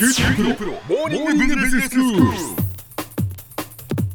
九州大学モーニングビジネススクール。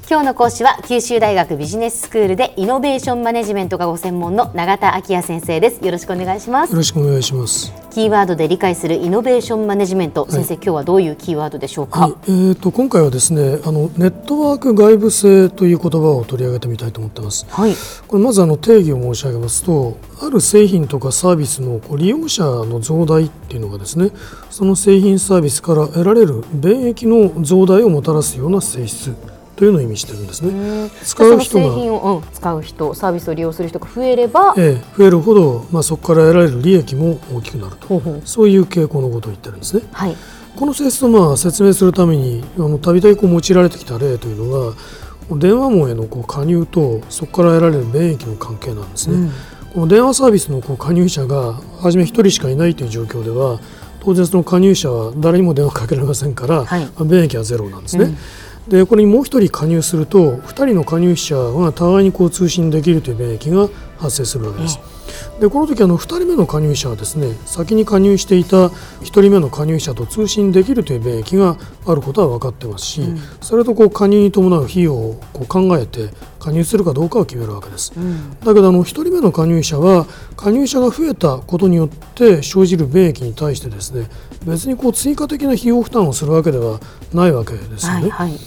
今日の講師は九州大学ビジネススクールでイノベーションマネジメントがご専門の永田晃也先生です。よろしくお願いします。よろしくお願いします。キーワードで理解するイノベーションマネジメント、先生今日はどういうキーワードでしょうか、はい、えー、と今回はですねあのネットワーク外部性という言葉を取り上げてみたいと思ってます。はい。これまずあの定義を申し上げますとある製品とかサービスの利用者の増大っていうのがですねその製品サービスから得られる便益の増大をもたらすような性質というのを意味してるんですね。使う人がうん、使う人サービスを利用する人が増えれば、ええ増えるほど、まあ、そこから得られる利益も大きくなるとほうほうそういう傾向のことを言ってるんですね。はいこの性質をまあ説明するためにあのたびたび用いられてきた例というのが電話網へのこう加入とそこから得られる便益の関係なんですね。この電話サービスのこう加入者が初め1人しかいないという状況では当然その加入者は誰にも電話かけられませんから、はいまあ便益はゼロなんですね。でこれにもう1人加入すると2人の加入者が互いにこう通信できるという便益が発生するわけです。でこの時あの2人目の加入者はですね先に加入していた1人目の加入者と通信できるという便益があることは分かってますし、それとこう加入に伴う費用をこう考えて加入するかどうかを決めるわけです。だけどあの1人目の加入者は加入者が増えたことによって生じる便益に対してですね別にこう追加的な費用負担をするわけではないわけですよね。はいはい。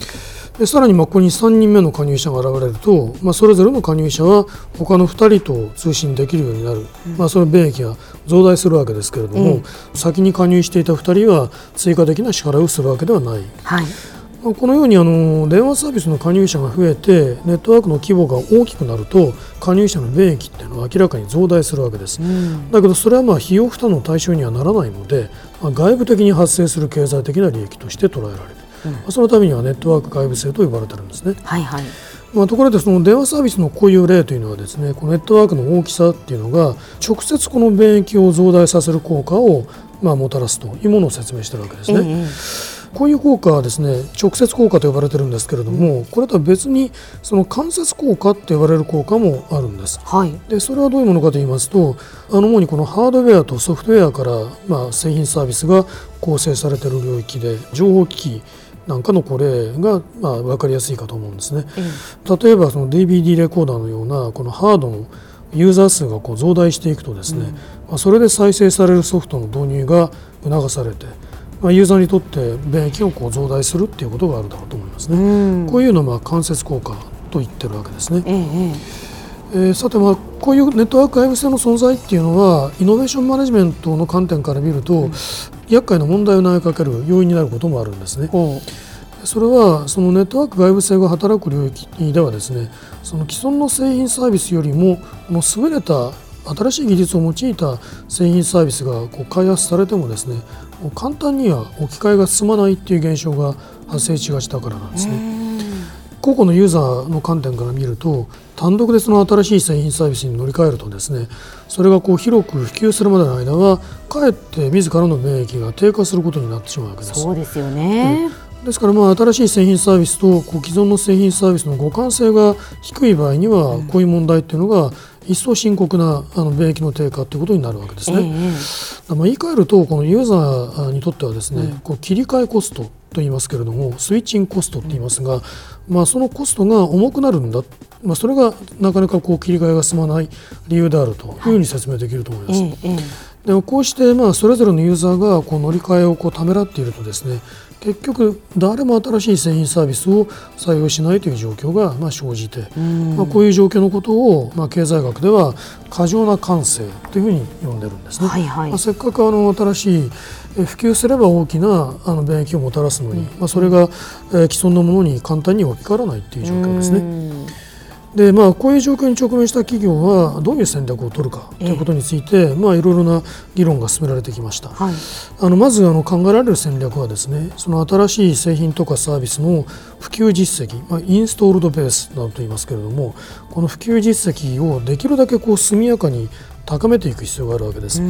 でさらにまあここに3人目の加入者が現れると、まあ、それぞれの加入者は他の2人と通信できるようになる、まあ、その便益が増大するわけですけれども、先に加入していた2人は追加的な支払いをするわけではない。はい。まあこのようにあの電話サービスの加入者が増えてネットワークの規模が大きくなると加入者の便益っていうのは明らかに増大するわけです、だけどそれはまあ費用負担の対象にはならないので、まあ、外部的に発生する経済的な利益として捉えられる、まあそのためにはネットワーク外部性と呼ばれてるんですね。はいはい。まあ、ところでその電話サービスのこういう例というのはですねこのネットワークの大きさっていうのが直接この便益を増大させる効果をまあもたらすというものを説明しているわけですね。ええこういう効果はですね直接効果と呼ばれてるんですけれども、これとは別にその間接効果って呼ばれる効果もあるんです。はいでそれはどういうものかと言いますとあの主にこのハードウェアとソフトウェアから、まあ、製品サービスが構成されている領域で情報機器なんかのこれが、まあ、分かりやすいかと思うんですね。え例えばその DVD レコーダーのようなこのハードのユーザー数がこう増大していくとですね、まあ、それで再生されるソフトの導入が促されて、まあ、ユーザーにとって便益がこう増大するっていうことがあるだろうと思いますえうね。んこういうのをまあ間接効果と言ってるわけですね。ええええーさてまあこういうネットワーク外部性の存在っていうのはイノベーションマネジメントの観点から見ると、厄介な問題を投げかける要因になることもあるんですね。ほそれはそのネットワーク外部性が働く領域ではですねその既存の製品サービスよりもこの優れた新しい技術を用いた製品サービスがこう開発されてもですね簡単には置き換えが進まないっていう現象が発生しがちだからなんですね。個々のユーザーの観点から見ると単独でその新しい製品サービスに乗り換えるとですねそれがこう広く普及するまでの間はかえって自らの免疫が低下することになってしまうわけうです。そうですよね、ですからまあ新しい製品サービスと既存の製品サービスの互換性が低い場合にはこういう問題っていうのが一層深刻なあの免疫の低下ということになるわけですええね。まあ言い換えるとこのユーザーにとってはですね、こう切り替えコストと言いますけれどもスイッチングコストって言いますが、まあ、そのコストが重くなるんだ、まあ、それがなかなかこう切り替えが進まない理由であるというふうに説明できると思います。ええええでもこうしてまあそれぞれのユーザーがこう乗り換えをこうためらっているとですね結局誰も新しい製品サービスを採用しないという状況がまあ生じて、まあ、こういう状況のことをまあ経済学では過剰な感性というふうに呼んでるんですね。はいはいまあせっかくあの新しいえ普及すれば大きなあの便益をもたらすのに、まあ、それがえー既存のものに簡単に置き換わらないという状況ですね。うんでまあ、こういう状況に直面した企業はどういう戦略を取るかということについて、まあ、いろいろな議論が進められてきました。はいあのまずあの考えられる戦略はですねその新しい製品とかサービスの普及実績、まあ、インストールドベースなどと言いますけれどもこの普及実績をできるだけこう速やかに高めていく必要があるわけです。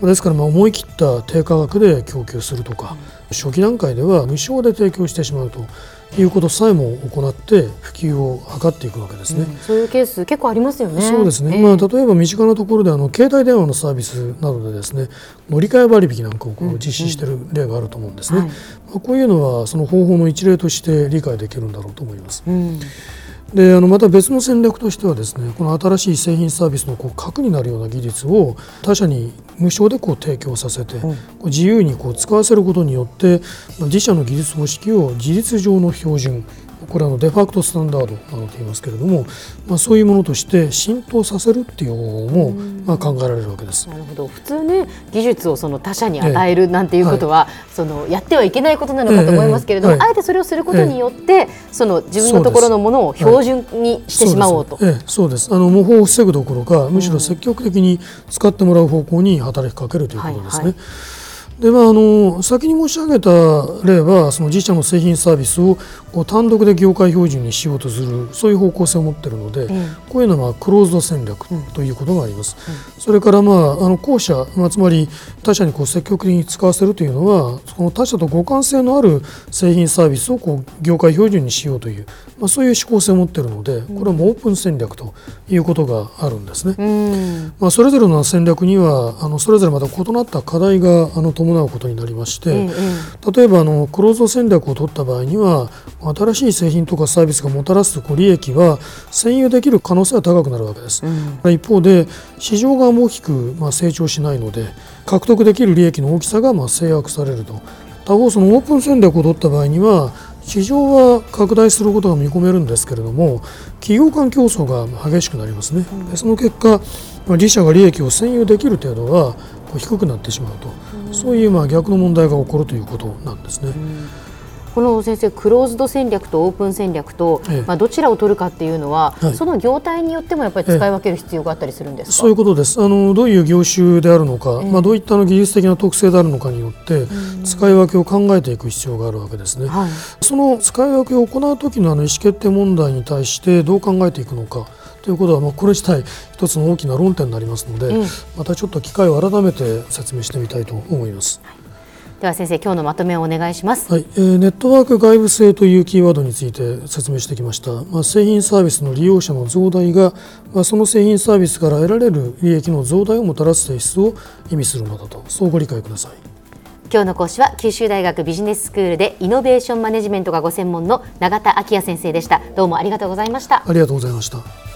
ですからまあ思い切った低価格で供給するとか、初期段階では無償で提供してしまうということさえも行って普及を図っていくわけですね。そういうケース結構ありますよね。そうですね。まあ例えば身近なところであの携帯電話のサービスなどでですね乗り換え割引なんかをこう実施している例があると思うんですね。まあこういうのはその方法の一例として理解できるんだろうと思います。であのまた別の戦略としてはですねこの新しい製品サービスのこう核になるような技術を他社に無償でこう提供させて、こう自由にこう使わせることによって自社の技術方式を事実上の標準これはのデファクトスタンダードなのと言いますけれども、まあ、そういうものとして浸透させるっていう方法もまあ考えられるわけです。なるほど。普通ね技術をその他者に与えるなんていうことは、ええ、そのやってはいけないことなのかと思いますけれども、え、あえてそれをすることによって、その自分のところのものを標準にしてしまおうと。そうです,、そうです。あの模倣を防ぐどころかむしろ積極的に使ってもらう方向に働きかけるということですね。はいはいでまあ、あの先に申し上げた例はその自社の製品サービスをこう単独で業界標準にしようとするそういう方向性を持っているので、うん、こういうのはクローズド戦略ということがあります。うん、それから、まあ、あの後者、まあ、つまり他社にこう積極的に使わせるというのはその他社と互換性のある製品サービスをこう業界標準にしようという、まあ、そういう思考性を持っているのでこれはもうオープン戦略ということがあるんですね。うん、まあ、それぞれの戦略にはあのそれぞれまた異なった課題があの伴うことになりまして、例えばあのクローズド戦略を取った場合には新しい製品とかサービスがもたらすこう利益は占有できる可能性は高くなるわけです。うん、一方で市場側も大きくまあ成長しないので獲得できる利益の大きさがまあ制約されると。他方そのオープン戦略を取った場合には市場は拡大することが見込めるんですけれども企業間競争が激しくなりますね。でその結果自社が利益を占有できる程度は低くなってしまうと、そういうまあ逆の問題が起こるということなんですね。この先生クローズド戦略とオープン戦略と、ええ、まあ、どちらを取るかっていうのは、はい、その業態によってもやっぱり使い分ける必要があったりするんですそういうことです。あのどういう業種であるのか、まあ、どういったの技術的な特性であるのかによって使い分けを考えていく必要があるわけですね、はい、その使い分けを行う時のあの意思決定問題に対してどう考えていくのかということは、まあ、これ自体一つの大きな論点になりますので、またちょっと機会を改めて説明してみたいと思います。はいでは先生今日のまとめをお願いします、はい。えー、ネットワーク外部性というキーワードについて説明してきました、まあ、製品サービスの利用者の増大が、まあ、その製品サービスから得られる利益の増大をもたらす性質を意味するものだと。そうご理解ください。今日の講師は九州大学ビジネススクールでイノベーションマネジメントがご専門の永田昭也先生でした。どうもありがとうございました。ありがとうございました